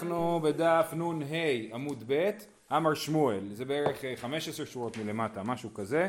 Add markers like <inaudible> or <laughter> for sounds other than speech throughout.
אנחנו בדף נ"ה עמוד ב', אמר שמואל, זה בערך 15 אה, שורות מלמטה, משהו כזה.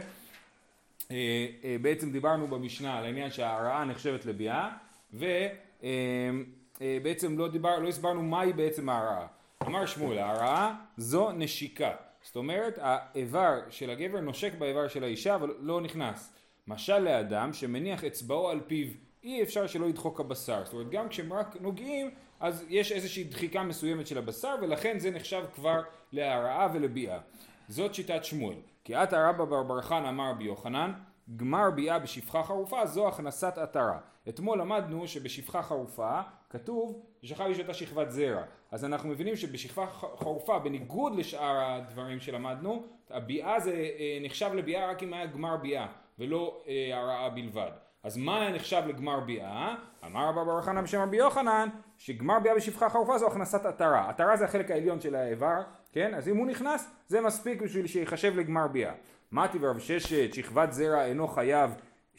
אה, אה, בעצם דיברנו במשנה על העניין שההרעה נחשבת לביאה, ובעצם לא, דיבר, לא הסברנו מהי בעצם ההרעה. אמר שמואל, ההרעה זו נשיקה. זאת אומרת, האיבר של הגבר נושק באיבר של האישה, אבל לא נכנס. משל לאדם שמניח אצבעו על פיו, אי אפשר שלא ידחוק הבשר. זאת אומרת, גם כשהם רק נוגעים, אז יש איזושהי דחיקה מסוימת של הבשר ולכן זה נחשב כבר להרעה ולביאה. זאת שיטת שמואל. כי עתה רבא בר בר חן אמר רבי יוחנן גמר ביאה בשפחה חרופה זו הכנסת עטרה. אתמול למדנו שבשפחה חרופה כתוב ששכב יש אותה שכבת זרע. אז אנחנו מבינים שבשכבה חרופה בניגוד לשאר הדברים שלמדנו הביאה זה אה, נחשב לביאה רק אם היה גמר ביאה ולא אה, הרעה בלבד. אז מה נחשב לגמר ביאה? אמר רבא בר חנא בשם רבי יוחנן שגמר ביאה בשפחה חרופה זו הכנסת עטרה. עטרה זה החלק העליון של האיבר, כן? אז אם הוא נכנס זה מספיק בשביל שיחשב לגמר ביאה. מתי ורב ששת שכבת זרע אינו חייב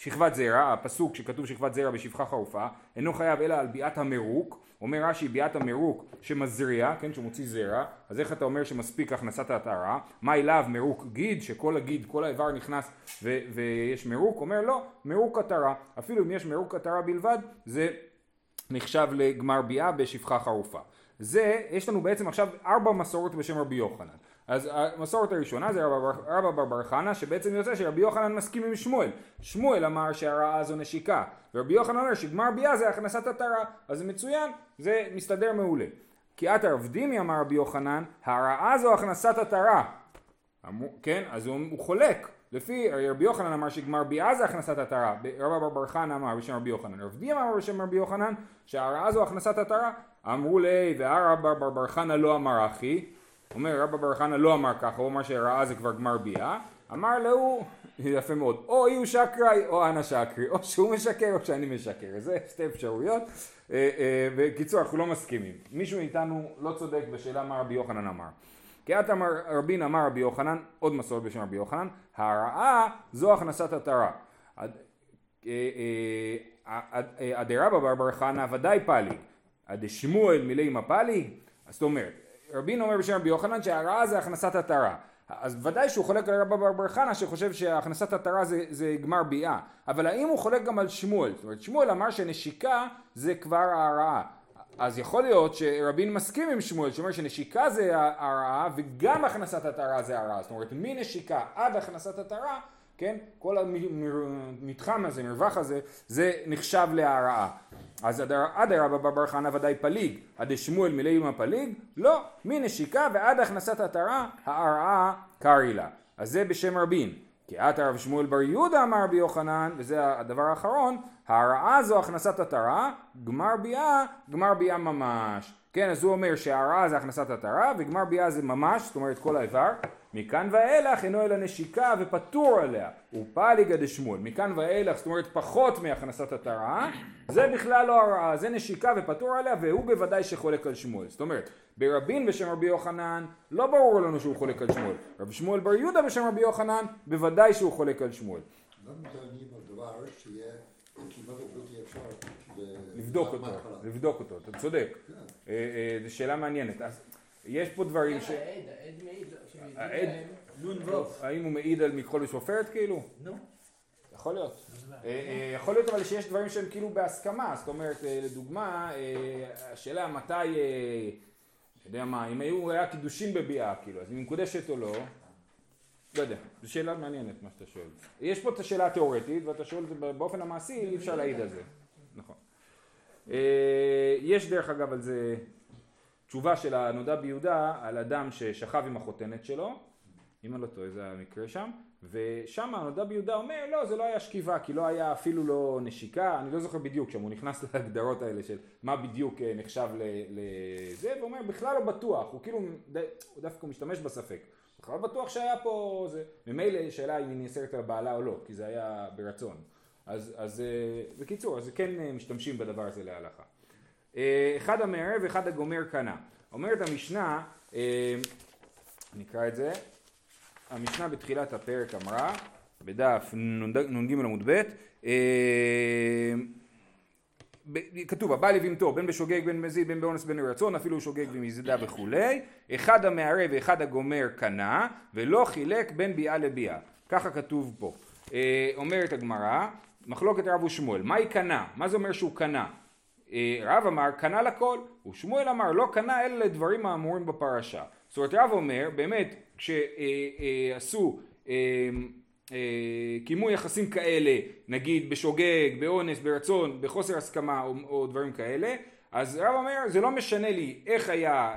שכבת זרע, הפסוק שכתוב שכבת זרע בשפחה חרופה, אינו חייב אלא על ביאת המרוק, אומר רש"י ביאת המרוק שמזריע, כן, שמוציא זרע, אז איך אתה אומר שמספיק הכנסת העטרה? מה אליו מרוק גיד, שכל הגיד, כל האיבר נכנס ו- ויש מרוק? אומר לא, מרוק עטרה, אפילו אם יש מרוק עטרה בלבד, זה נחשב לגמר ביאה בשפחה חרופה. זה, יש לנו בעצם עכשיו ארבע מסורות בשם רבי יוחנן. אז המסורת הראשונה זה רבא בר בר חנה שבעצם יוצא שרבי יוחנן מסכים עם שמואל. שמואל אמר שהרעה זו נשיקה. ורבי יוחנן אומר שגמר ביאה זה הכנסת עטרה אז זה מצוין, זה מסתדר מעולה. כי את הרב דימי אמר רבי יוחנן הרעה זו הכנסת עטרה כן אז הוא, הוא חולק. לפי רבי יוחנן אמר שגמר ביאה זה הכנסת עטרה רבא בר בר חנה אמר בשם רבי יוחנן. רב דימי אמר בשם רבי יוחנן שהרעה זו הכנסת עטרה אמרו לי והרבא בר בר חנה לא אמר אחי אומר רבא בר חנא לא אמר ככה, הוא אמר שראה זה כבר גמר ביאה, אמר לו, יפה מאוד, או הוא שקראי או אנא שקרי, או שהוא משקר או שאני משקר, זה שתי אפשרויות, אה, אה, בקיצור אנחנו לא מסכימים, מישהו מאיתנו לא צודק בשאלה מה רבי יוחנן אמר. כי את אמר רבין אמר רבי יוחנן, עוד מסורת בשם רבי יוחנן, הרעה זו הכנסת עטרה. אדרבא בר בר חנא ודאי פליג, עדשמואל מילי מפליג, זאת אומרת רבין אומר בשם רבי יוחנן שהרעה זה הכנסת עטרה. אז ודאי שהוא חולק על רבא בר בר חנה שחושב שהכנסת עטרה זה, זה גמר ביאה. אבל האם הוא חולק גם על שמואל? זאת אומרת שמואל אמר שנשיקה זה כבר הרעה. אז יכול להיות שרבין מסכים עם שמואל שאומר שנשיקה זה הרעה וגם הכנסת עטרה זה הרעה. זאת אומרת מנשיקה עד הכנסת עטרה כן? כל המתחם הזה, מרווח הזה, זה נחשב להרעה. אז עד הרבא בר חנא ודאי פליג, עד שמואל מילא עם הפליג? לא, מנשיקה ועד הכנסת עטרה, ההרעה קרי לה. אז זה בשם רבין. כי את הרב שמואל בר יהודה אמר רבי יוחנן, וזה הדבר האחרון, ההרעה זו הכנסת עטרה, גמר ביאה, גמר ביאה ממש. כן, אז הוא אומר שההרעה זה הכנסת עטרה, וגמר ביאה זה ממש, זאת אומרת כל האיבר. מכאן ואילך אינו אלא נשיקה ופטור עליה, ופליגא דשמואל. מכאן ואילך, זאת אומרת פחות מהכנסת עטרה, זה בכלל לא הרעה, זה נשיקה ופטור עליה, והוא בוודאי שחולק על שמואל. זאת אומרת, ברבין בשם רבי יוחנן, לא ברור לנו שהוא חולק על שמואל. רבי שמואל בר יהודה בשם רבי יוחנן, בוודאי שהוא חולק על שמואל. לבדוק אותו, לבדוק אותו, אתה צודק. כן. אה, אה, זו שאלה מעניינת. יש פה דברים ש... העד, האם הוא מעיד על מכחול ושופרת כאילו? נו. יכול להיות. אה, אה, יכול להיות אבל שיש דברים שהם כאילו בהסכמה, זאת אומרת אה, לדוגמה השאלה מתי, אתה יודע מה, אם היו, היה קידושין בביאה כאילו, אז אם היא מקודשת או לא, לא יודע, זו שאלה מעניינת מה שאתה שואל. יש פה את השאלה התיאורטית ואתה שואל באופן המעשי אי אפשר להעיד על זה, נכון. יש דרך אגב על זה תשובה של הנודע ביהודה על אדם ששכב עם החותנת שלו, אם אני לא טועה זה המקרה שם, ושם הנודע ביהודה אומר לא זה לא היה שכיבה כי לא היה אפילו לא נשיקה, אני לא זוכר בדיוק שם הוא נכנס <laughs> להגדרות האלה של מה בדיוק אה, נחשב לזה, והוא אומר בכלל לא בטוח, הוא כאילו, הוא דווקא משתמש בספק, בכלל לא בטוח שהיה פה זה, ממילא שאלה אם היא נאסרת על בעלה או לא, כי זה היה ברצון, אז, אז אה, בקיצור, אז כן אה, משתמשים בדבר הזה להלכה. אה, אחד המערב ואחד הגומר קנה. אומרת המשנה, אה, נקרא את זה, המשנה בתחילת הפרק אמרה, בדף נ"ג עמוד אה, ב- כתוב הבא לבהמתו בין בשוגג בין במזיד בין באונס בין ברצון אפילו שוגג במזידה וכולי אחד המערב ואחד הגומר קנה ולא חילק בין ביאה לביאה ככה כתוב פה אומרת הגמרא מחלוקת רב ושמואל מהי קנה? מה זה אומר שהוא קנה? אה, רב אמר קנה לכל ושמואל אמר לא קנה אלא לדברים האמורים בפרשה. זאת אומרת רב אומר באמת כשעשו אה, קיימו יחסים כאלה נגיד בשוגג, באונס, ברצון, בחוסר הסכמה או, או דברים כאלה אז רב אומר זה לא משנה לי איך היה,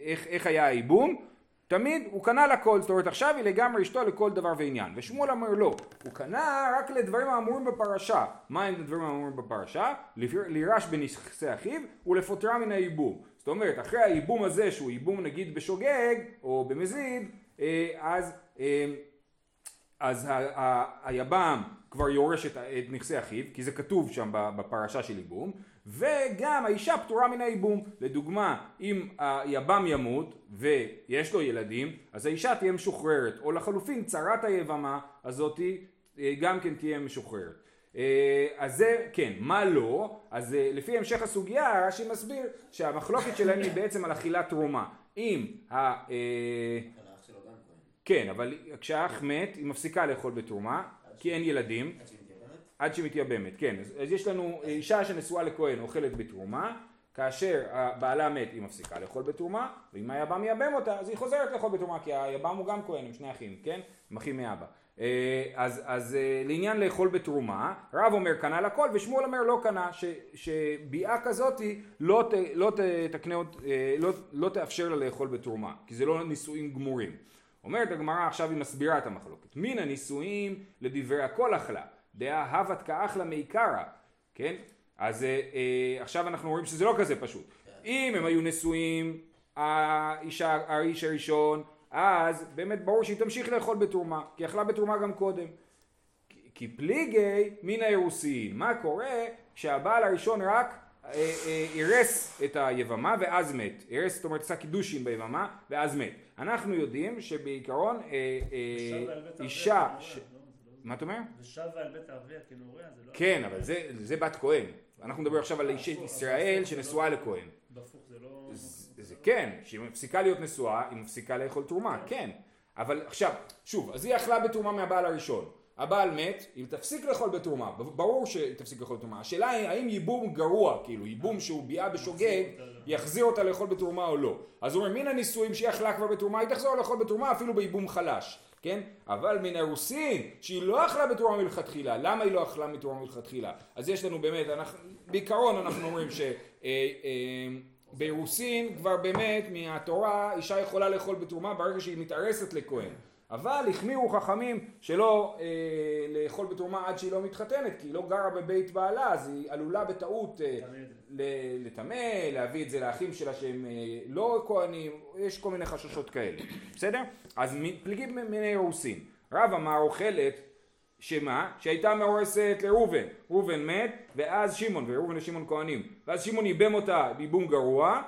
איך, איך היה הייבום תמיד הוא קנה לכל, זאת אומרת עכשיו היא לגמרי אשתו לכל דבר ועניין. ושמואל אומר לא, הוא קנה רק לדברים האמורים בפרשה. מה הם הדברים האמורים בפרשה? לירש בנכסי אחיו ולפוטרה מן הייבום. זאת אומרת, אחרי הייבום הזה שהוא ייבום נגיד בשוגג או במזיד, אה, אז, אה, אז היבם כבר יורש את, נכסי אחיו, כי זה כתוב שם בפרשה של ייבום, וגם האישה פטורה מן הייבום. לדוגמה, אם היבם ימות ויש לו ילדים, אז האישה תהיה משוחררת, או לחלופין צרת היבמה הזאתי אה, גם כן תהיה משוחררת. אה, אז זה, כן, מה לא? אז אה, לפי המשך הסוגיה, רש"י מסביר שהמחלוקת שלהם היא בעצם על אכילת תרומה. אם ה... כן, אבל כשהאח מת, היא מפסיקה לאכול בתרומה, כי אין ילדים. עד שהיא מתייבמת, כן. אז, אז יש לנו אישה שנשואה לכהן אוכלת בתרומה, כאשר בעלה מת היא מפסיקה לאכול בתרומה, ואם היבם מייבם אותה אז היא חוזרת לאכול בתרומה, כי היבם הוא גם כהן, הם שני אחים, כן? הם אחים מאבא. אה, אז, אז אה, לעניין לאכול בתרומה, רב אומר קנה לכל ושמואל אומר לא קנה, שביאה כזאתי לא, ת, לא, תקנה, אה, לא, לא תאפשר לה לאכול בתרומה, כי זה לא נישואים גמורים. אומרת הגמרא עכשיו היא מסבירה את המחלוקת. מן הנישואים לדברי הכל אכלה. דעה הבת כאחלה מעיקרא, כן? אז אה, אה, עכשיו אנחנו רואים שזה לא כזה פשוט. אם הם היו נשואים, האישה, האיש הראשון, אז באמת ברור שהיא תמשיך לאכול בתרומה, כי אכלה בתרומה גם קודם. כי פליגי מן האירוסין, מה קורה כשהבעל הראשון רק אירס אה, אה, את היבמה ואז מת, אירס זאת אומרת עשה קידושין ביבמה ואז מת. אנחנו יודעים שבעיקרון אה, אישה. מה אתה אומר? ושב על בית אביה כנוריה, זה לא... כן, אבל זה, זה בת כהן. אנחנו מדברים עכשיו על אישית ישראל שנשואה לכהן. בהפוך זה לא... זה כן, כשהיא מפסיקה להיות נשואה, היא מפסיקה לאכול תרומה, כן. אבל עכשיו, שוב, אז היא אכלה בתרומה מהבעל הראשון. הבעל מת, היא תפסיק לאכול בתרומה, ברור שהיא תפסיק לאכול בתרומה. השאלה היא האם ייבום גרוע, כאילו ייבום שהוא ביאה בשוגג, יחזיר אותה לאכול בתרומה או לא. אז הוא אומר מן הנישואים שהיא אכלה כבר בתרומה, היא תחזור לאכול בתרומה אפילו בייבום חלש. כן? אבל מן הרוסין, שהיא לא אכלה בתרומה מלכתחילה, למה היא לא אכלה בתרומה מלכתחילה? אז יש לנו באמת, אנחנו, בעיקרון אנחנו אומרים שברוסין אה, אה, כבר באמת מהתורה אישה יכולה לאכול בתרומה ברגע שהיא מתארסת לכהן. אבל החמירו חכמים שלא אה, לאכול בתרומה עד שהיא לא מתחתנת, כי היא לא גרה בבית בעלה, אז היא עלולה בטעות אה, לטמא, להביא את זה לאחים שלה שהם אה, לא כהנים, יש כל מיני חששות כאלה, בסדר? אז פליגים מיני רוסין. רב אמר אוכלת שמה? שהייתה מאורסת לראובן, ראובן מת ואז שמעון, וראובן ושמעון כהנים, ואז שמעון ייבם אותה ביבום גרוע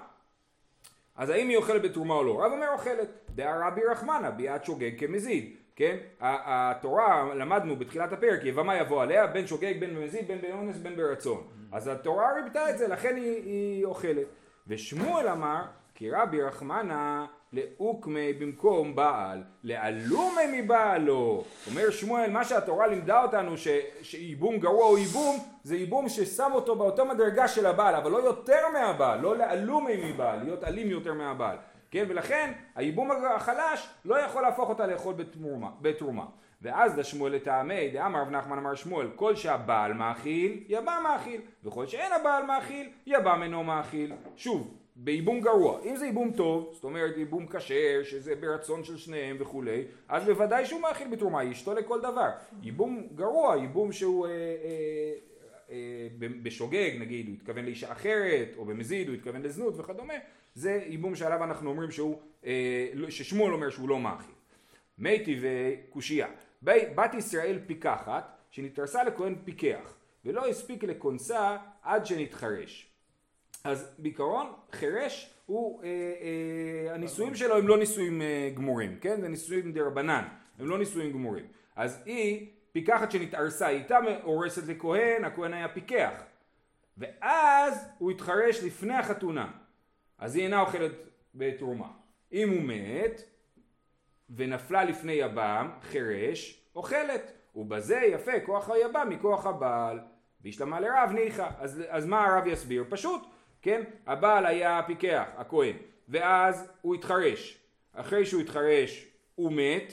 אז האם היא אוכלת בתרומה או לא? רב אומר אוכלת. דעה רבי רחמנה ביאת שוגג כמזיד. כן? התורה, למדנו בתחילת הפרק, יבמה יבוא עליה, בין שוגג, בין במזיד, בין באונס, בין ברצון. אז התורה ריבתה את זה, לכן היא, היא אוכלת. ושמואל אמר, כי רבי רחמנה לאוקמי במקום בעל, לעלומי מבעלו. אומר שמואל, מה שהתורה לימדה אותנו שייבום גרוע הוא ייבום, זה ייבום ששם אותו באותו מדרגה של הבעל, אבל לא יותר מהבעל, לא לעלומי מבעל, להיות אלים יותר מהבעל. כן, ולכן הייבום החלש לא יכול להפוך אותה לאכול בתרומה. בתרומה. ואז לשמואל לטעמי, דאמר רב נחמן אמר שמואל, כל שהבעל מאכיל, יבם מאכיל, וכל שאין הבעל מאכיל, יבם אינו מאכיל. שוב, בייבום גרוע. אם זה ייבום טוב, זאת אומרת ייבום כשר, שזה ברצון של שניהם וכולי, אז בוודאי שהוא מאכיל בתרומה, היא אשתו לכל דבר. ייבום גרוע, ייבום שהוא אה, אה, אה, בשוגג, נגיד, הוא התכוון לאישה אחרת, או במזיד, הוא התכוון לזנות וכדומה, זה ייבום שעליו אנחנו אומרים שהוא, אה, לא, ששמואל אומר שהוא לא מאכיל. מתי וקושייה. בת ישראל פיקחת, שנתרסה לכהן פיקח, ולא הספיק לכונסה עד שנתחרש. אז בעיקרון חירש הוא, אה, אה, הנישואים שלו הם לא נישואים אה, גמורים, כן? זה נישואים דה רבנן, הם לא נישואים גמורים. אז היא פיקחת שנתארסה, היא הייתה הורסת לכהן, הכהן היה פיקח. ואז הוא התחרש לפני החתונה, אז היא אינה אוכלת בתרומה. אם הוא מת ונפלה לפני יבם, חירש, אוכלת. ובזה יפה כוח היבם מכוח הבעל. והשלמה לרב ניחא. אז, אז מה הרב יסביר? פשוט, כן? הבעל היה פיקח, הכהן, ואז הוא התחרש. אחרי שהוא התחרש הוא מת,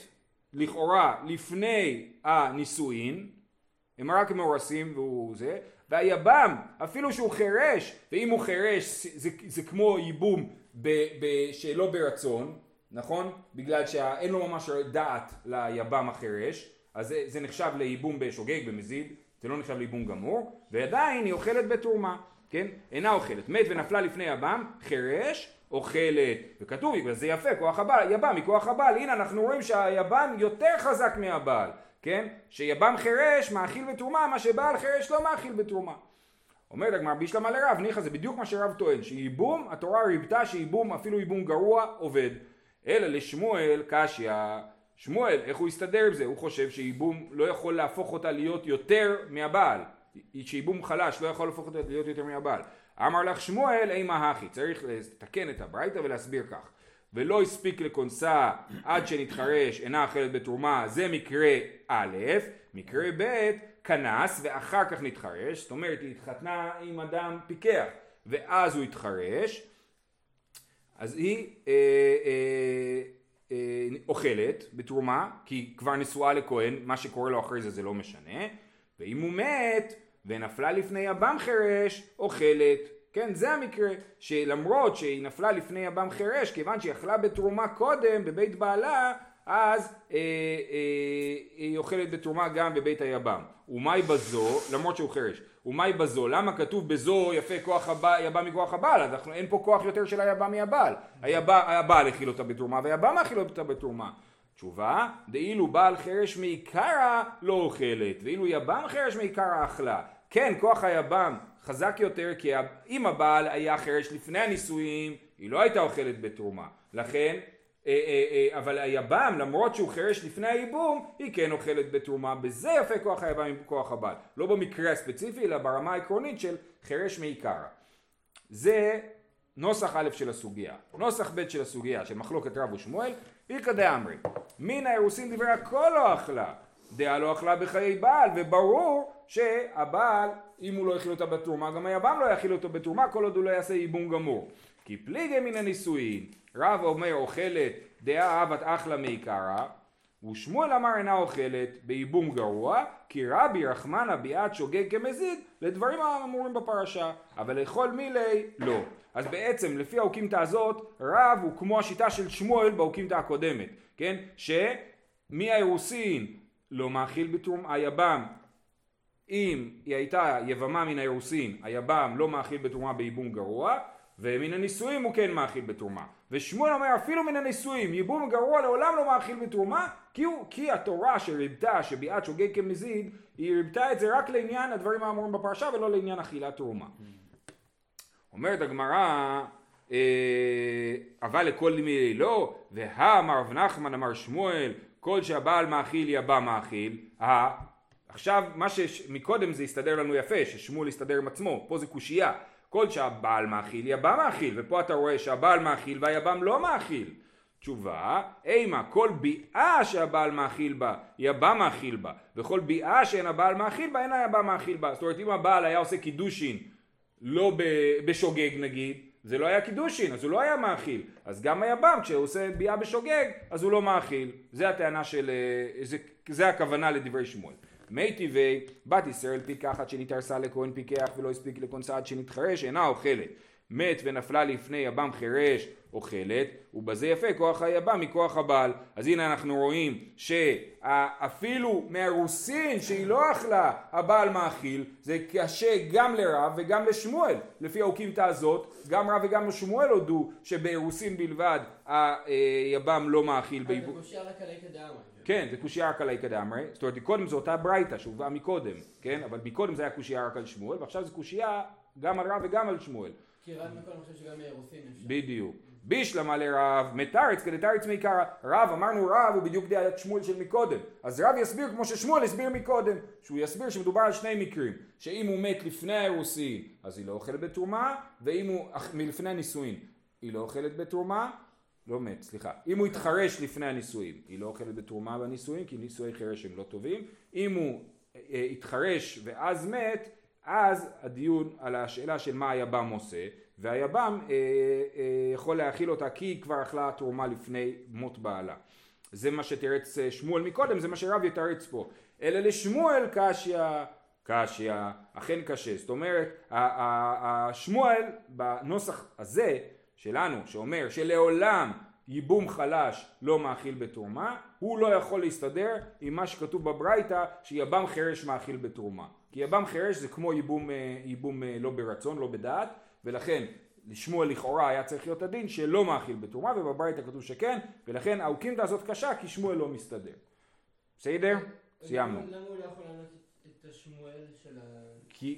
לכאורה לפני הנישואין, הם רק מאורסים והוא זה, והיבם, אפילו שהוא חירש, ואם הוא חירש זה, זה כמו ייבום ב, ב, שלא ברצון, נכון? בגלל שאין לו ממש דעת ליבם החירש, אז זה, זה נחשב לייבום בשוגג, במזיד, זה לא נחשב לייבום גמור, ועדיין היא אוכלת בתרומה, כן? אינה אוכלת. מת ונפלה לפני יבם, חירש, אוכלת. וכתוב, בגלל זה יפה, כוח הבעל, יבם מכוח הבעל. הנה אנחנו רואים שהיבם יותר חזק מהבעל, כן? שיבם חירש מאכיל בתרומה, מה שבעל חירש לא מאכיל בתרומה. אומרת הגמרא בישלמה לרב, ניחא זה בדיוק מה שרב טוען, שייבום, התורה ריבתה שייבום, אפילו ייבום גרוע, עובד. אלא לשמואל קשיא, שמואל, איך הוא יסתדר עם זה? הוא חושב שייבום לא יכול להפוך אותה להיות יותר מהבעל. שייבום חלש לא יכול להפוך אותה להיות יותר מהבעל. אמר לך שמואל אימה הכי, צריך לתקן את הברייתא ולהסביר כך. ולא הספיק לכונסה עד שנתחרש אינה אכלת בתרומה, זה מקרה א', מקרה ב', כנס ואחר כך נתחרש, זאת אומרת היא התחתנה עם אדם פיקח ואז הוא התחרש, אז היא אה, אה, אה, אוכלת בתרומה, כי היא כבר נשואה לכהן, מה שקורה לו אחרי זה זה לא משנה, ואם הוא מת ונפלה לפני יבם חירש, אוכלת. כן, זה המקרה, שלמרות שהיא נפלה לפני יבם חירש, כיוון שהיא אכלה בתרומה קודם בבית בעלה, אז אה, אה, היא אוכלת בתרומה גם בבית היבם. ומאי בזו, למרות שהוא חירש, ומאי בזו, למה כתוב בזו יפה כוח הבא, יבם מכוח הבעל, אז אנחנו, אין פה כוח יותר של היבם מהבעל, הבעל הכיל אותה בתרומה והיבם הכיל אותה בתרומה. תשובה, דאילו בעל חרש מעיקרא לא אוכלת, ואילו יבם חרש מעיקרא אכלה. כן, כוח היבם חזק יותר, כי אם הבעל היה חרש לפני הנישואים, היא לא הייתה אוכלת בתרומה. לכן אה, אה, אה, אבל היבם למרות שהוא חירש לפני הייבום היא כן אוכלת בתרומה. בזה יפה כוח היבם עם כוח הבעל. לא במקרה הספציפי אלא ברמה העקרונית של חירש מעיקרא זה נוסח א' של הסוגיה. נוסח ב' של הסוגיה של מחלוקת רב ושמואל איכא דאמרי מן האירוסין דברי הכל לא אכלה דעה לא אכלה בחיי בעל וברור שהבעל אם הוא לא הכיל אותה בתרומה גם היבם לא יכיל אותו בתרומה כל עוד הוא לא יעשה ייבום גמור. כי פליגי מן הנישואין רב אומר אוכלת דעה אבת אחלה מעיקרא ושמואל אמר אינה אוכלת בייבום גרוע כי רבי רחמנה ביאת שוגג כמזיד לדברים האמורים בפרשה אבל לכל מילי לא. אז בעצם לפי האוקימתא הזאת רב הוא כמו השיטה של שמואל באוקימתא הקודמת כן? שמהאירוסין לא מאכיל בתרום היבם אם היא הייתה יבמה מן האירוסין היבם לא מאכיל בתרומה בייבום גרוע ומן הנישואים הוא כן מאכיל בתרומה. ושמואל אומר אפילו מן הנישואים ייבום גרוע לעולם לא מאכיל בתרומה כי, הוא, כי התורה שריבתה שביאת שוגג כמזיד היא ריבתה את זה רק לעניין הדברים האמורים בפרשה ולא לעניין אכילת תרומה. אומרת הגמרא אה, אבל לכל מיני לא והאמר רב נחמן אמר שמואל כל שהבעל מאכיל יבא מאכיל. עכשיו מה שמקודם זה הסתדר לנו יפה ששמואל הסתדר עם עצמו פה זה קושייה. כל שהבעל מאכיל יבם מאכיל ופה אתה רואה שהבעל מאכיל והיבם לא מאכיל. תשובה, אימה כל ביאה שהבעל מאכיל בה, יבם מאכיל בה, וכל ביאה שאין הבעל מאכיל בה, אין היבם מאכיל בה. זאת אומרת, אם הבעל היה עושה קידושין לא בשוגג נגיד, זה לא היה קידושין, אז הוא לא היה מאכיל. אז גם היבם, כשהוא עושה ביאה בשוגג, אז הוא לא מאכיל. זה הטענה של, אה, זה, זה הכוונה לדברי שמואל. מי טבעי בת ישראל פיקחת שנתארסה לכהן פיקח ולא הספיק לכונסה עד שנתחרש אינה אוכלת מת ונפלה לפני יבם חירש אוכלת ובזה יפה כוח היבם מכוח הבעל. אז הנה אנחנו רואים שאפילו מהרוסין שהיא לא אכלה הבעל מאכיל זה קשה גם לרב וגם לשמואל. לפי האוקימתא הזאת גם רב וגם שמואל הודו שבאירוסין בלבד היבם לא מאכיל זה קושייה רק עלי כדאמרי. כן, זה קושייה רק על איכא דאמרי, זאת אומרת קודם זו אותה ברייתא שהובאה מקודם, כן, אבל מקודם זה היה קושייה רק על שמואל, ועכשיו זה קושייה גם על רב וגם על שמואל. בדיוק. בישלמה לרב מתרץ כדתרץ מעיקרא רב אמרנו רב הוא בדיוק דעת שמואל של מקודם אז רב יסביר כמו ששמואל הסביר מקודם שהוא יסביר שמדובר על שני מקרים שאם הוא מת לפני האירוסין אז היא לא אוכלת בתרומה ואם הוא מלפני הנישואין היא לא אוכלת בתרומה לא מת, סליחה. אם הוא התחרש לפני הנישואים, היא לא אוכלת בתרומה בנישואים, כי נישואי חירש הם לא טובים. אם הוא אה, התחרש ואז מת, אז הדיון על השאלה של מה היבם עושה, והיבם אה, אה, יכול להאכיל אותה כי היא כבר אכלה תרומה לפני מות בעלה. זה מה שתרץ אה, שמואל מקודם, זה מה שרב יתרץ פה. אלא לשמואל קשיא, קשיא, אכן קשה. זאת אומרת, השמואל בנוסח הזה שלנו, שאומר שלעולם ייבום חלש לא מאכיל בתרומה, הוא לא יכול להסתדר עם מה שכתוב בברייתא שיבם חירש מאכיל בתרומה. כי יבם חירש זה כמו ייבום, אה, ייבום אה, לא ברצון, לא בדעת, ולכן לשמוע לכאורה היה צריך להיות הדין שלא מאכיל בתרומה, ובברייתא כתוב שכן, ולכן האוקימתא הזאת קשה כי שמואל לא מסתדר. בסדר? סיימנו. למה הוא לא יכול לענות את השמואל של ה...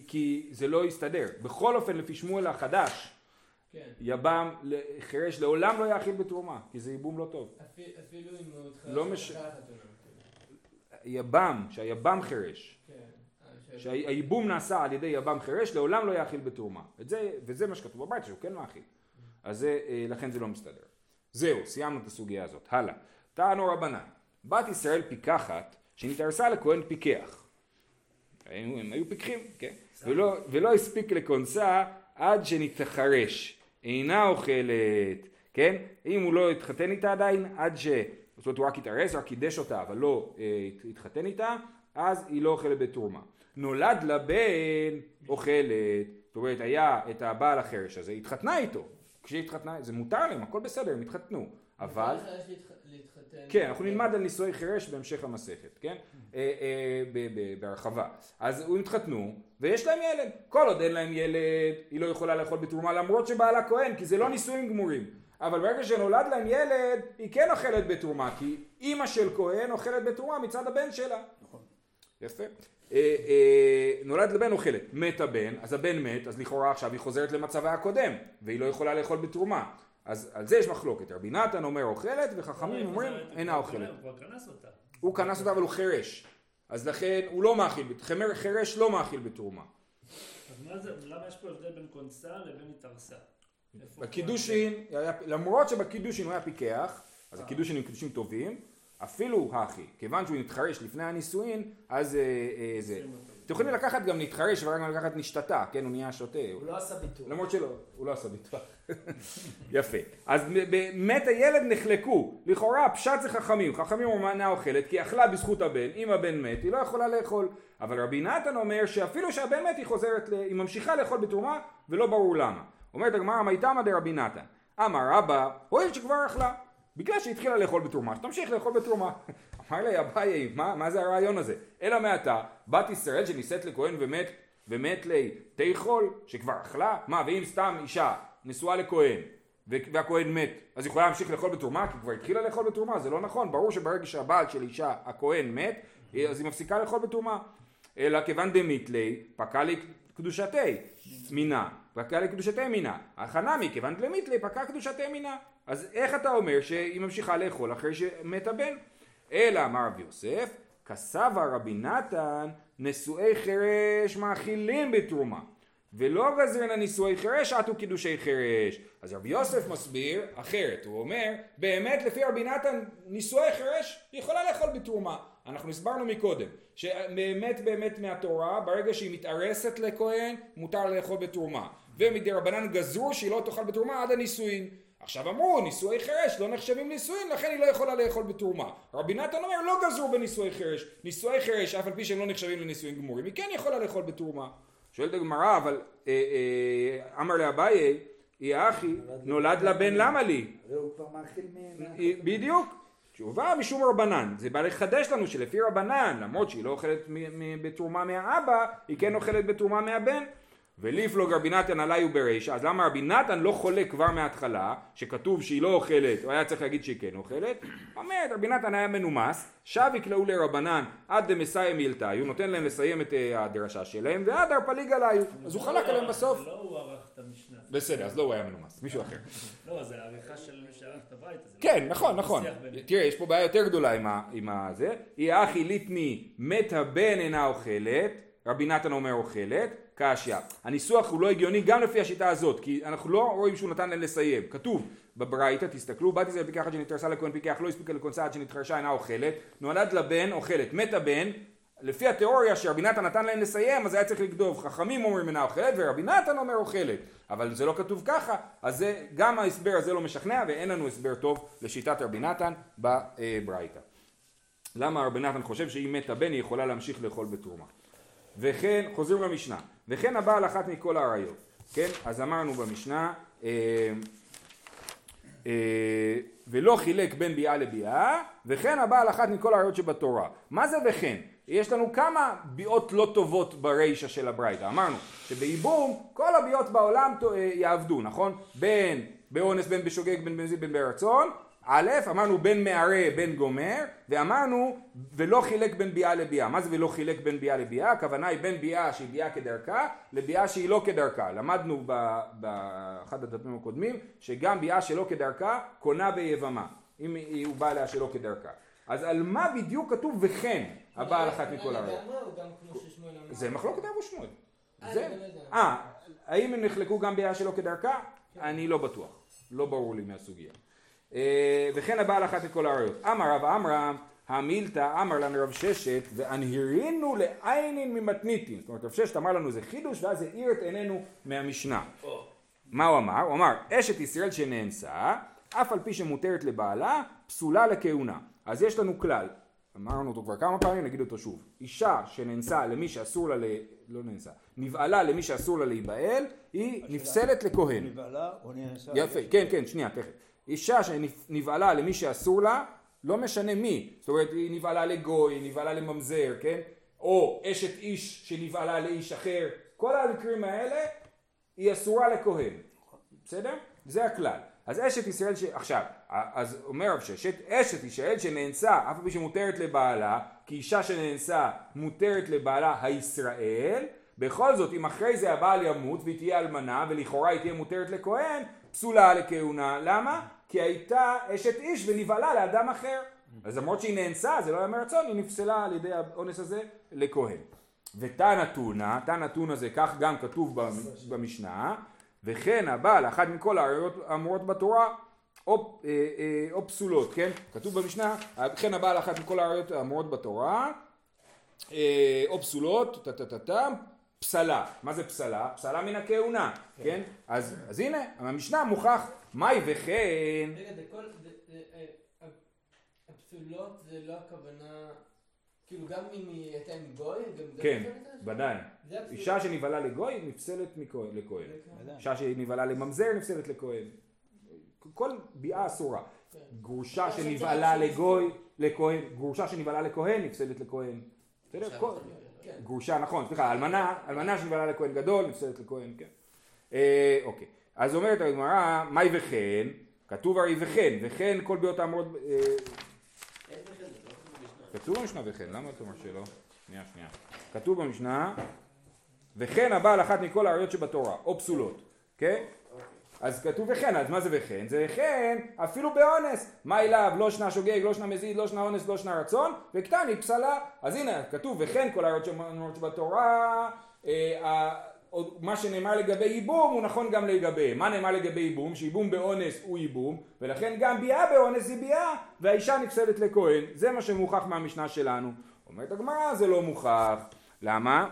כי זה לא יסתדר. בכל אופן לפי שמואל החדש כן. יבם חירש לעולם לא יאכיל בתרומה, כי זה ייבום לא טוב. אפילו אם הוא התחרש לא מש... יבם, שהיבם חירש, כן. שהייבום נעשה על ידי יבם חירש, לעולם לא יאכיל בתרומה. זה, וזה מה שכתוב בבית, שהוא כן מאכיל. אז זה, אה, לכן זה לא מסתדר. זהו, סיימנו את הסוגיה הזאת. הלאה. טענו רבנן, בת ישראל פיקחת, שנתארסה לכהן פיקח. הם, הם היו פיקחים, כן? ולא, ולא הספיק לכונסה עד שנתחרש. אינה אוכלת, כן? אם הוא לא התחתן איתה עדיין, עד ש... זאת אומרת הוא רק התארס, רק קידש אותה, אבל לא אה, התחתן איתה, אז היא לא אוכלת בתרומה. נולד לה בן, אוכלת, זאת אומרת היה את הבעל החרש הזה, התחתנה איתו. כשהיא התחתנה, זה מותר להם, הכל בסדר, הם התחתנו. אבל... כן, אנחנו נלמד על נישואי חירש בהמשך המסכת, כן? אה, אה, בהרחבה. אז הם התחתנו, ויש להם ילד. כל עוד אין להם ילד, היא לא יכולה לאכול בתרומה, למרות שבעלה כהן, כי זה לא נישואים גמורים. אבל ברגע שנולד להם ילד, היא כן אוכלת בתרומה, כי אימא של כהן אוכלת בתרומה מצד הבן שלה. יפה. אה, נולד לבן אוכלת, מת הבן, אז הבן מת, אז לכאורה עכשיו היא חוזרת למצבה הקודם, והיא לא יכולה לאכול בתרומה. אז על זה יש מחלוקת, רבי נתן אומר אוכלת וחכמים אומרים אינה אוכלת. הוא כנס אותה אבל הוא חירש, אז לכן הוא לא מאכיל, חירש לא מאכיל בתרומה. אז מה זה, למה יש פה הבדל בין כונסה לבין התארסה? בקידושין, למרות שבקידושין הוא היה פיקח, אז הקידושין הם קידושים טובים, אפילו הכי, כיוון שהוא נתחרש לפני הנישואין, אז אה, אה, זה. אתם יכולים לקחת גם להתחרש ורק לקחת נשתתה, כן, הוא נהיה שוטה. הוא לא עשה ביטוח. למרות שלא, הוא לא עשה ביטוח. <laughs> יפה. אז מת הילד נחלקו. לכאורה פשט זה חכמים. חכמים אומנה אוכלת כי אכלה בזכות הבן. אם הבן מת היא לא יכולה לאכול. אבל רבי נתן אומר שאפילו שהבן מת היא חוזרת, היא ממשיכה לאכול בתרומה ולא ברור למה. אומרת הגמרא מיתמא דרבי נתן. אמר רבא, הואיל שכבר אכלה. בגלל שהתחילה לאכול בתרומה, שתמשיך לאכול בתרומה. <laughs> אמר לי אביי, מה, מה זה הרעיון הזה? אלא מעתה, בת ישראל שנישאת לכהן ומת, ומת לי תיכול, שכבר אכלה? מה, ואם סתם אישה נשואה לכהן, והכהן מת, אז היא יכולה להמשיך לאכול בתרומה? כי כבר התחילה לאכול בתרומה, זה לא נכון, ברור שברגע שהבעל של אישה, הכהן מת, אז היא מפסיקה לאכול בתרומה. אלא כיוון דמית לי, פקע לי קדושתי מינה, פקע לי קדושתי מינה. החנמי, כיוון דמית לי, פקע קדושתי מינה. אז איך אתה אומר שהיא ממשיכה לאכול אחרי שמת הבן? אלא אמר רב יוסף, כסבה רבי נתן, נשואי חירש מאכילים בתרומה. ולא גזרנה נישואי חירש עטו קידושי חירש. אז רבי יוסף מסביר אחרת, הוא אומר, באמת לפי רבי נתן נישואי חירש יכולה לאכול בתרומה. אנחנו הסברנו מקודם, שבאמת באמת מהתורה, ברגע שהיא מתארסת לכהן, מותר לאכול בתרומה. ומדי רבנן גזרו שהיא לא תאכל בתרומה עד הנישואין. עכשיו אמרו נישואי חירש לא נחשבים נישואין לכן היא לא יכולה לאכול בתרומה. רבי נתן אומר לא גזרו בנישואי חירש נישואי חירש אף על פי שהם לא נחשבים לנישואין גמורים היא כן יכולה לאכול בתרומה. שואלת הגמרא אבל אה, אה, אמר לאביי היא אחי נולד לבן למה לי? בדיוק. תשובה משום רבנן. זה בא לחדש לנו שלפי רבנן למרות שהיא לא אוכלת בתרומה מהאבא היא כן אוכלת בתרומה מהבן וליפלוג רבי נתן עליי וברישא, אז למה רבי נתן לא חולק כבר מההתחלה, שכתוב שהיא לא אוכלת, הוא היה צריך להגיד שהיא כן אוכלת, אומרת רבי נתן היה מנומס, שב יקלעו לרבנן עד דמסיים מילתאי, הוא נותן להם לסיים את אה, הדרשה שלהם, ועד ארפליג עליו, אז הוא חלק עליהם בסוף. לא הוא ערך את המשנה. בסדר, אז לא הוא היה מנומס, מישהו אחר. <laughs> לא, זה העריכה של מי שערך את הבית. כן, נכון, נכון. שיח ביניהם. תראה, יש פה בעיה יותר גדולה עם הזה. היא אחי ליטני מת הבן אינה אוכלת, רבי נתן אומר אוכלת, קשיא. הניסוח הוא לא הגיוני גם לפי השיטה הזאת, כי אנחנו לא רואים שהוא נתן להם לסיים. כתוב בברייתא, תסתכלו, בת ישראל פיקחת שנתרסה לכהן פיקח, לא הספיקה לכונסה עד שנתחרשה אינה אוכלת, נולד לבן אוכלת, מת הבן, לפי התיאוריה שרבי נתן נתן להם לסיים, אז היה צריך לכתוב, חכמים אומרים אינה אוכלת ורבי נתן אומר אוכלת, אבל זה לא כתוב ככה, אז זה, גם ההסבר הזה לא משכנע ואין לנו הסבר טוב לשיטת רבי נתן בברייתא. למה רבי נתן חושב שאם מת הבן היא יכולה להמשיך לאכול בתרומה. וכן, חוזרים למשנה, וכן הבעל אחת מכל האריות, כן? אז אמרנו במשנה, אה, אה, ולא חילק בין ביאה לביאה, וכן הבעל אחת מכל האריות שבתורה. מה זה וכן? יש לנו כמה ביאות לא טובות ברישא של הברייתא. אמרנו שבייבום כל הביאות בעולם אה, יעבדו, נכון? בין באונס, בין בשוגג, בין בנזיד, בין ברצון. א', אמרנו בין מערה, בין גומר, ואמרנו ולא חילק בין ביאה לביאה. מה זה ולא חילק בין ביאה לביאה? הכוונה היא בין ביאה שהיא ביאה כדרכה, לביאה שהיא לא כדרכה. למדנו באחד הדפים הקודמים, שגם ביאה שלא כדרכה, קונה ביבמה. אם הוא בא אליה שלא כדרכה. אז על מה בדיוק כתוב וכן הבעל אחת מכל אמר? זה מחלוקת אבו שמואל. אה, זה, לא. אה, האם הם נחלקו גם ביאה שלא כדרכה? אני לא בטוח. לא ברור לי מהסוגיה. אה, וכן הבעל אחת מכל האריות. אמר רב עמרם, המילתא אמר לנו רב ששת, והנהירינו לעיינין ממתניתין. זאת אומרת, רב ששת אמר לנו זה חידוש, ואז האיר את עינינו מהמשנה. מה הוא אמר? הוא אמר, אשת ישראל שנאנסה, אף על פי שמותרת לבעלה, פסולה לכהונה. אז יש לנו כלל, אמרנו אותו כבר כמה פעמים, נגיד אותו שוב. אישה שנאנסה למי שאסור לה, ל... לא נאנסה, נבעלה למי שאסור לה להיבעל, היא נפסלת לכהן. נבהלה או נאנסה? יפה, כן, כן, שנייה, תכף. אישה שנבעלה למי שאסור לה, לא משנה מי. זאת אומרת, היא נבעלה לגוי, היא נבעלה לממזר, כן? או אשת איש שנבעלה לאיש אחר. כל המקרים האלה, היא אסורה לכהן. בסדר? זה הכלל. אז אשת ישראל ש... עכשיו, אז אומר רב ששת, אשת ישראל שנאנסה, אף על פי שמותרת לבעלה, כי אישה שנאנסה מותרת לבעלה הישראל, בכל זאת, אם אחרי זה הבעל ימות והיא תהיה אלמנה, ולכאורה היא תהיה מותרת לכהן, פסולה לכהונה. למה? כי הייתה אשת איש ונבעלה לאדם אחר. אז למרות שהיא נאנסה, זה לא היה מרצון, היא נפסלה על ידי האונס הזה לכהן. ותנא תונא, תנא תונא זה כך גם כתוב במשנה, וכן הבעל אחת מכל העריות האמורות בתורה או, אה, אה, או פסולות, כן? כתוב במשנה, וכן הבעל אחת מכל העריות האמורות בתורה אה, או פסולות, טה-טה-טה-טם, פסלה. מה זה פסלה? פסלה מן הכהונה, כן? אז, אז הנה, המשנה מוכח, מאי וכן, רגע, זה כל... זה- זה, אה, הפסולות זה לא הכוונה... כאילו גם אם היא הייתה עם גוי, גם זה... כן? ודאי. אישה שנבעלה לגוי נפסלת לכהן. אישה שנבעלה לממזר נפסלת לכהן. כל ביאה אסורה. כן. גרושה זה- לגוי, לכהן, גרושה שנבעלה לכהן נפסלת לכהן. כן. גרושה, נכון, סליחה, אלמנה, אלמנה שנבעלה לכהן גדול נפסלת לכהן, כן. אה, אוקיי. אז אומרת הגמרא, מהי וכן? כתוב הרי וכן, וכן כל ביות האמורות, אה, כתוב במשנה וכן, למה אתה אומר שלא? שנייה, שנייה. כתוב במשנה, וכן הבעל אחת מכל האריות שבתורה, או פסולות, כן? אז כתוב וכן, אז מה זה וכן? זה וכן אפילו באונס. מה אליו? לא שנה שוגג, לא שנה מזיד, לא שנה אונס, לא שנה רצון, וקטן היא פסלה. אז הנה, כתוב וכן כל שאומרות שבתורה, אה, מה שנאמר לגבי ייבום הוא נכון גם לגביהם. מה נאמר לגבי ייבום? שייבום באונס הוא ייבום, ולכן גם ביאה באונס היא ביאה, והאישה נפסלת לכהן. זה מה שמוכח מהמשנה שלנו. אומרת הגמרא, זה לא מוכח. למה?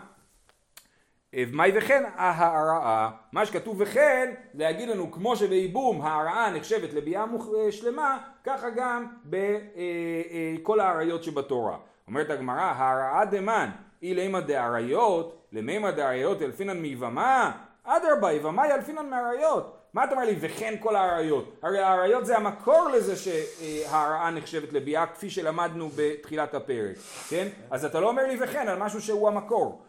מאי וכן ההרעה, מה שכתוב וכן להגיד לנו כמו שבייבום ההרעה נחשבת לביאה אה, שלמה ככה גם בכל האריות שבתורה. אומרת הגמרא ההרעה דמן אי לימא דאריות למימא דאריות אלפינן מיבמה אדרבה יבמה ילפינן מאריות. מה אתה אומר לי וכן כל האריות הרי האריות זה המקור לזה שההרעה נחשבת לביאה כפי שלמדנו בתחילת הפרק כן? אז אתה לא אומר לי וכן על משהו שהוא המקור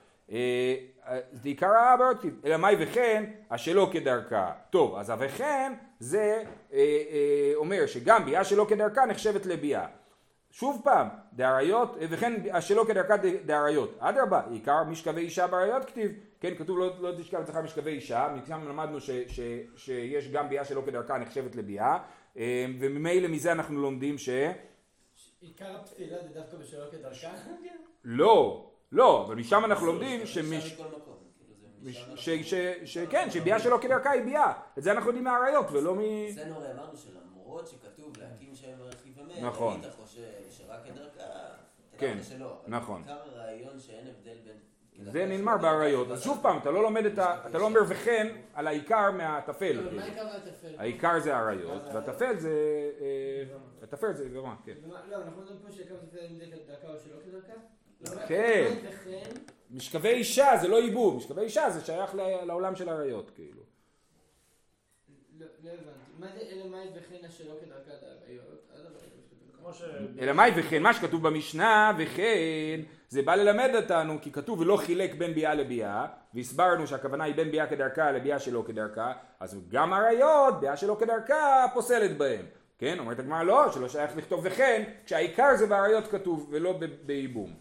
אה, זה עיקר האברות, אלא מאי וכן, השלא כדרכה. טוב, אז הווכן זה אה, אה, אומר שגם ביאה שלא כדרכה נחשבת לביאה. שוב פעם, דאריות, וכן שלא כדרכה דאריות. אדרבה, עיקר משכבי אישה באריות כתיב. כן, כתוב לא, לא תשכב אצלך משכבי אישה, מכאן למדנו ש, ש, שיש גם ביאה שלא כדרכה נחשבת לביאה, אה, וממילא מזה אנחנו לומדים ש... עיקר הפתילה זה דווקא בשלו כדרכה? לא, לא, אבל משם אנחנו לומדים אפשר שמש... מכל מקום, כאילו זה מש- משם ש- ש- שכן, שביאה שלא כדרכה היא ביאה. את זה אנחנו יודעים מהאריות ולא מ... אצלנו הרי אמרנו שלמרות שכתוב להקים שם רכיב המת, נכון. היית חושב שרק כדרכה, כן, נכון. עיקר הרעיון שאין הבדל בין... זה נלמר באריות. אז שוב פעם, אתה לא לומד את ה... אתה לא אומר וכן על העיקר מהטפל. אבל מה כן. עיקר הטפל? העיקר זה האריות, והטפל זה... אה, הטפל זה גמרא, כן. לא, אנחנו מדברים פה אם זה כדרכה או שלא כדרכה? כן. משכבי אישה זה לא ייבום, משכבי אישה זה שייך ל- לעולם של האריות, כאילו. לא לא הבנתי. מה זה אלה מאי וכן השלא. כמו ש... אלא מאי וכן, מה שכתוב במשנה, וכן, זה בא ללמד אותנו, כי כתוב ולא חילק בין ביאה לביאה, והסברנו שהכוונה היא בין ביאה כדרכה לביאה שלא כדרכה, אז גם אריות, ביאה שלא כדרכה, פוסלת בהם. כן, אומרת הגמרא לא, שלא שייך לכתוב וכן, כשהעיקר זה באריות כתוב, ולא ב- בייבום.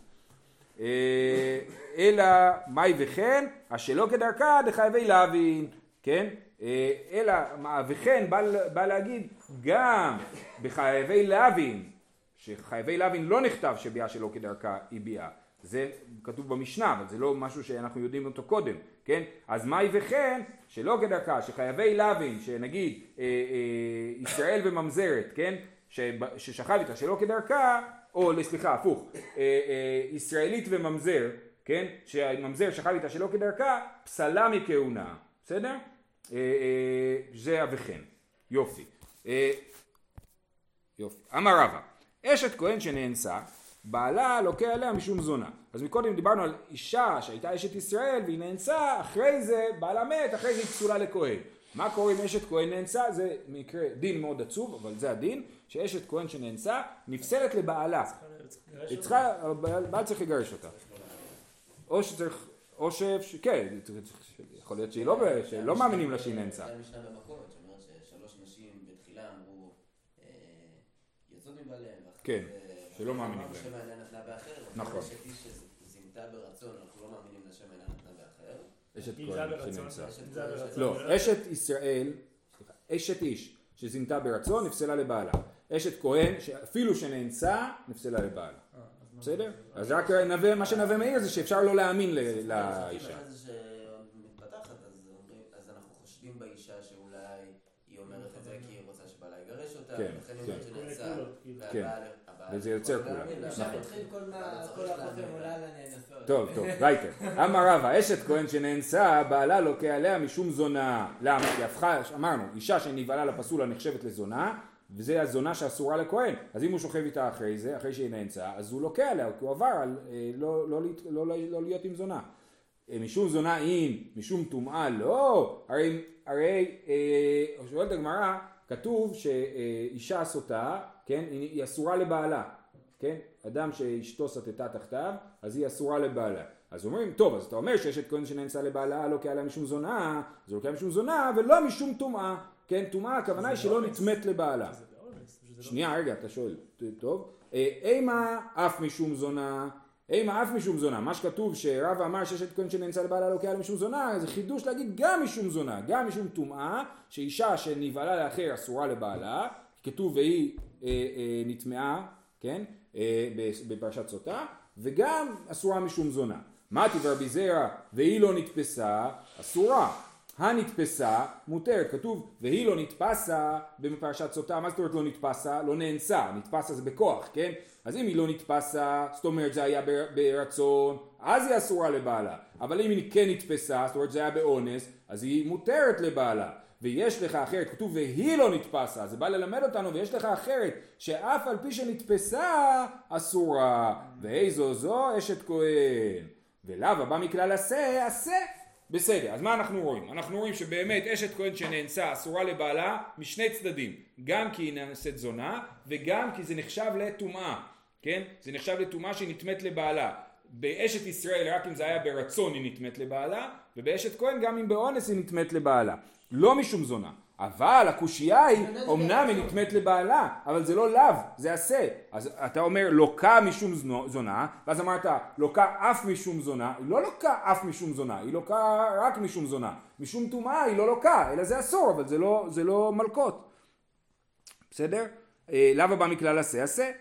אה, אלא מאי וכן, השלא כדרכה דחייבי להבין, כן? אה, אלא מה וכן בא, בא להגיד גם בחייבי להבין, שחייבי להבין לא נכתב שביאה שלא כדרכה היא ביאה, זה כתוב במשנה, אבל זה לא משהו שאנחנו יודעים אותו קודם, כן? אז מאי וכן, שלא כדרכה, שחייבי להבין, שנגיד אה, אה, ישראל וממזרת, כן? ששכב איתה שלא כדרכה, או סליחה, הפוך, אה, אה, ישראלית וממזר, כן? שהממזר שכב איתה שלא כדרכה, פסלה מכהונה, בסדר? אה, זה ה"וכן", יופי. יופי. אמר רבא, אשת כהן שנאנסה, בעלה לוקה עליה משום זונה. אז מקודם דיברנו על אישה שהייתה אשת ישראל והיא נאנסה, אחרי זה בעלה מת, אחרי זה היא פסולה לכהן. מה קורה אם אשת כהן נאנסה? זה מקרה דין מאוד עצוב, אבל זה הדין, שאשת כהן שנאנסה נפסלת לבעלה. היא צריכה, הבעל צריך לגרש אותה. או שצריך, או ש... כן, יכול להיות שהיא לא, שלא מאמינים לה שהיא נאנסה. זה המשנה במקורת שאומרת ששלוש נשים בתחילה אמרו אה, יוצאות מבעליהן, ואחרי כן, שלא מאמינים להם. באחר, נכון. אשת לא לה כהן ברצון. לא, אשת ישראל, סליחה, אשת איש שזינתה ברצון נפסלה לבעלה. אשת כהן שאפילו שנאנסה נפסלה לבעלה. בסדר? אז רק נווה, מה שנווה מאיר זה שאפשר לא להאמין לאישה. כן, כן. כאילו. כן. וזה יוצר נכון. הנאנסות. טוב, טוב, וייטר. אמר רבא, אשת כהן שנאנסה, בעלה לוקה עליה משום זונה. למה? כי הפכה, אמרנו, אישה שנבעלה לפסולה נחשבת לזונה, וזה הזונה שאסורה לכהן. אז אם הוא שוכב איתה אחרי זה, אחרי שהיא נאנסה, אז הוא לוקה עליה, כי הוא עבר על אה, לא, לא, להת- לא, לא, לא להיות עם זונה. אה, משום זונה אין, משום טומאה לא, הרי, הרי אה, שואלת הגמרא, כתוב שאישה סוטה, כן, היא, אסורה לבעלה, כן, אדם שאשתו סטתה תחתיו, אז היא אסורה לבעלה. אז אומרים, טוב, אז אתה אומר שאשת כהן שנאנסה לבעלה לא קהלה משום זונה, זה לא קהלה משום זונה, ולא משום טומאה, כן, טומאה הכוונה היא שלא נטמאת לבעלה. לא- שנייה, רגע, אתה שואל, טוב. אה, אימה אף משום זונה, אימה אף משום זונה. מה שכתוב שרבא אמר שאשת כהן שנאנסה לבעלה לא קהלה משום זונה, זה חידוש להגיד גם משום זונה, גם משום טומאה, שאישה שנבעלה לאחר אסורה לבעלה, כתוב והיא אה, אה, נטמעה, כן, אה, בפרשת סוטה, וגם אסורה משום זונה. מתי ורבי זרע והיא לא נתפסה, אסורה. הנתפסה מותרת, כתוב והיא לא נתפסה בפרשת סוטה, מה זאת אומרת לא נתפסה? לא נאנסה, נתפסה זה בכוח, כן? אז אם היא לא נתפסה, זאת אומרת זה היה בר- ברצון, אז היא אסורה לבעלה, אבל אם היא כן נתפסה, זאת אומרת זה היה באונס, אז היא מותרת לבעלה. ויש לך אחרת, כתוב והיא לא נתפסה, זה בא ללמד אותנו, ויש לך אחרת, שאף על פי שנתפסה, אסורה, ואיזו זו אשת כהן. ולאו הבא מכלל עשה, עשה. בסדר, אז מה אנחנו רואים? אנחנו רואים שבאמת אשת כהן שנאנסה אסורה לבעלה משני צדדים, גם כי היא נאנסת זונה וגם כי זה נחשב לטומאה, כן? זה נחשב לטומאה שהיא נטמאת לבעלה. באשת ישראל רק אם זה היה ברצון היא נטמאת לבעלה, ובאשת כהן גם אם באונס היא נטמאת לבעלה. לא משום זונה, אבל הקושייה היא, נזק אמנם היא. נטמאת לבעלה, אבל זה לא לאו, זה עשה. אז אתה אומר לוקה משום זונה, ואז אמרת לוקה אף משום זונה, היא לא לוקה אף משום זונה, היא לוקה רק משום זונה. משום טומאה היא לא לוקה, אלא זה אסור, אבל זה לא, זה לא מלקות. בסדר? אה, לאו הבא מכלל עשה עשה.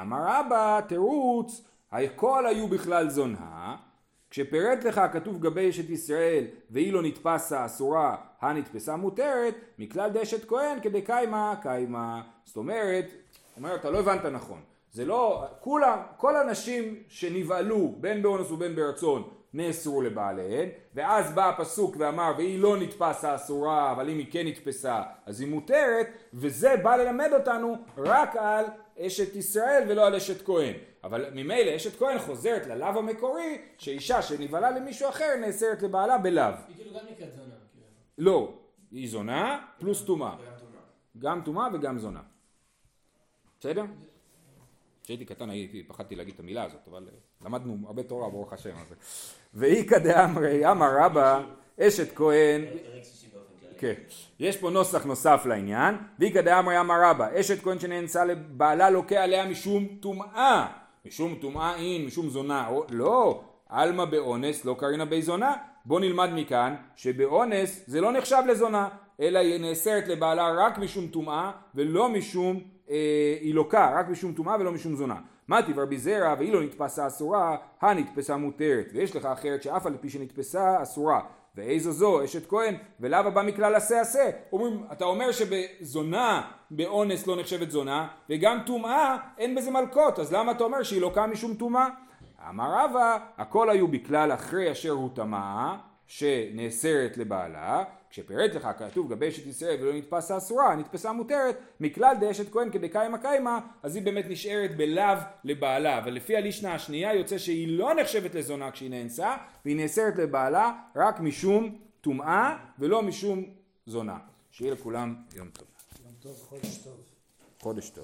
אמר רבא תירוץ, הכל היו בכלל זונה, כשפירט לך כתוב גבי אשת ישראל והיא לא נתפסה אסורה הנתפסה מותרת מכלל דשת כהן כדי קיימה קיימה זאת אומרת, אומר אתה לא הבנת נכון. זה לא, כולם, כל הנשים שנבהלו בין באונס ובין ברצון נאסרו לבעליהן ואז בא הפסוק ואמר והיא לא נתפסה אסורה אבל אם היא כן נתפסה אז היא מותרת וזה בא ללמד אותנו רק על אשת ישראל ולא על אשת כהן אבל ממילא אשת כהן חוזרת ללאו המקורי שאישה שנבהלה למישהו אחר נאסרת לבעלה בלאו היא כאילו גם נקראת זונה. כאילו. לא, היא זונה פלוס טומאה גם טומאה. גם טומאה וגם זונה בסדר? כשהייתי קטן הייתי, פחדתי להגיד את המילה הזאת, אבל אה, למדנו הרבה תורה ברוך השם. אז... ואיכא דאמרי אמר רבא <laughs> אשת כהן כן. יש פה נוסח נוסף לעניין. ואיכא דאמרי אמר רבא, אשת כהן שנאנסה לבעלה לוקה עליה משום טומאה. משום טומאה אין, משום זונה. או, לא, עלמא באונס לא קרינה בי זונה. בוא נלמד מכאן שבאונס זה לא נחשב לזונה, אלא היא נאסרת לבעלה רק משום טומאה ולא משום, אה, היא לוקה, רק משום טומאה ולא משום זונה. מטיב רבי זרע והיא לא נתפסה אסורה, הנתפסה מותרת. ויש לך אחרת שאף על פי שנתפסה אסורה. ואיזו זו אשת כהן ולאו הבא מכלל עשה עשה. אומרים, אתה אומר שבזונה באונס לא נחשבת זונה וגם טומאה אין בזה מלקות אז למה אתה אומר שהיא לוקה משום טומאה? אמר רבא הכל היו בכלל אחרי אשר הוא טמאה שנאסרת לבעלה כשפירט לך כתוב גבי אשת ישראל ולא נתפסה אסורה נתפסה מותרת מכלל דאשת כהן כדי קיימה קיימה אז היא באמת נשארת בלאו לבעלה. אבל לפי הלישנה השנייה יוצא שהיא לא נחשבת לזונה כשהיא נאנסה והיא נאסרת לבעלה רק משום טומאה ולא משום זונה. שיהיה לכולם יום טוב. יום טוב, חודש טוב. חודש טוב